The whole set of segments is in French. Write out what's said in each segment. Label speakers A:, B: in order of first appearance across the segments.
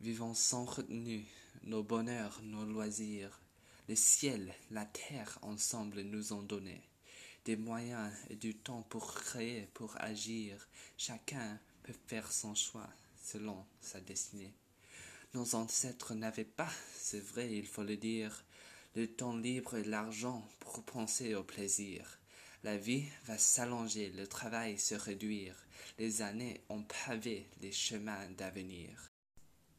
A: Vivons sans retenue nos bonheurs, nos loisirs. Le ciel, la terre ensemble nous ont donné des moyens et du temps pour créer, pour agir. Chacun peut faire son choix selon sa destinée. Nos ancêtres n'avaient pas, c'est vrai, il faut le dire, le temps libre et l'argent pour penser au plaisir. La vie va s'allonger, le travail se réduire, les années ont pavé les chemins d'avenir.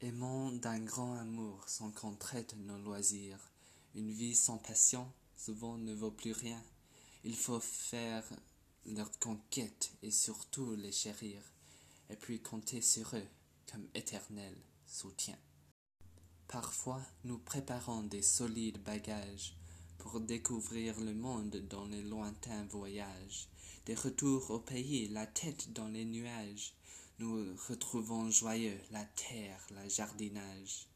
A: Aimons d'un grand amour sans qu'on traite nos loisirs. Une vie sans passion souvent ne vaut plus rien. Il faut faire leur conquête et surtout les chérir, et puis compter sur eux comme éternel soutien. Parfois, nous préparons des solides bagages pour découvrir le monde dans les lointains voyages. Des retours au pays, la tête dans les nuages, nous retrouvons joyeux la terre, le jardinage.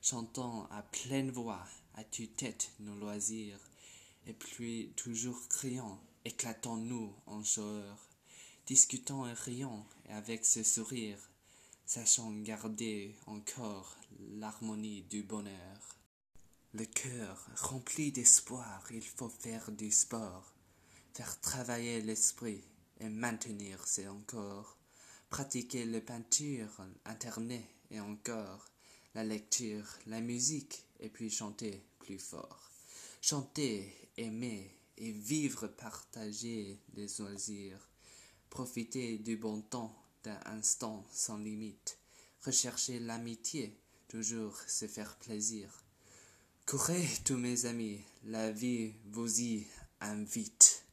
A: Chantons à pleine voix, à tue-tête nos loisirs, et puis toujours criant, éclatons-nous en joueurs, discutons et rions, et avec ce sourire, sachant garder encore l'harmonie du bonheur. Le cœur rempli d'espoir, il faut faire du sport, faire travailler l'esprit et maintenir ses encore, pratiquer la peinture, internet et encore, la lecture, la musique et puis chanter plus fort. Chanter, aimer et vivre, partager les loisirs, profiter du bon temps d'un instant sans limite, rechercher l'amitié, toujours se faire plaisir. Courez tous mes amis, la vie vous y invite.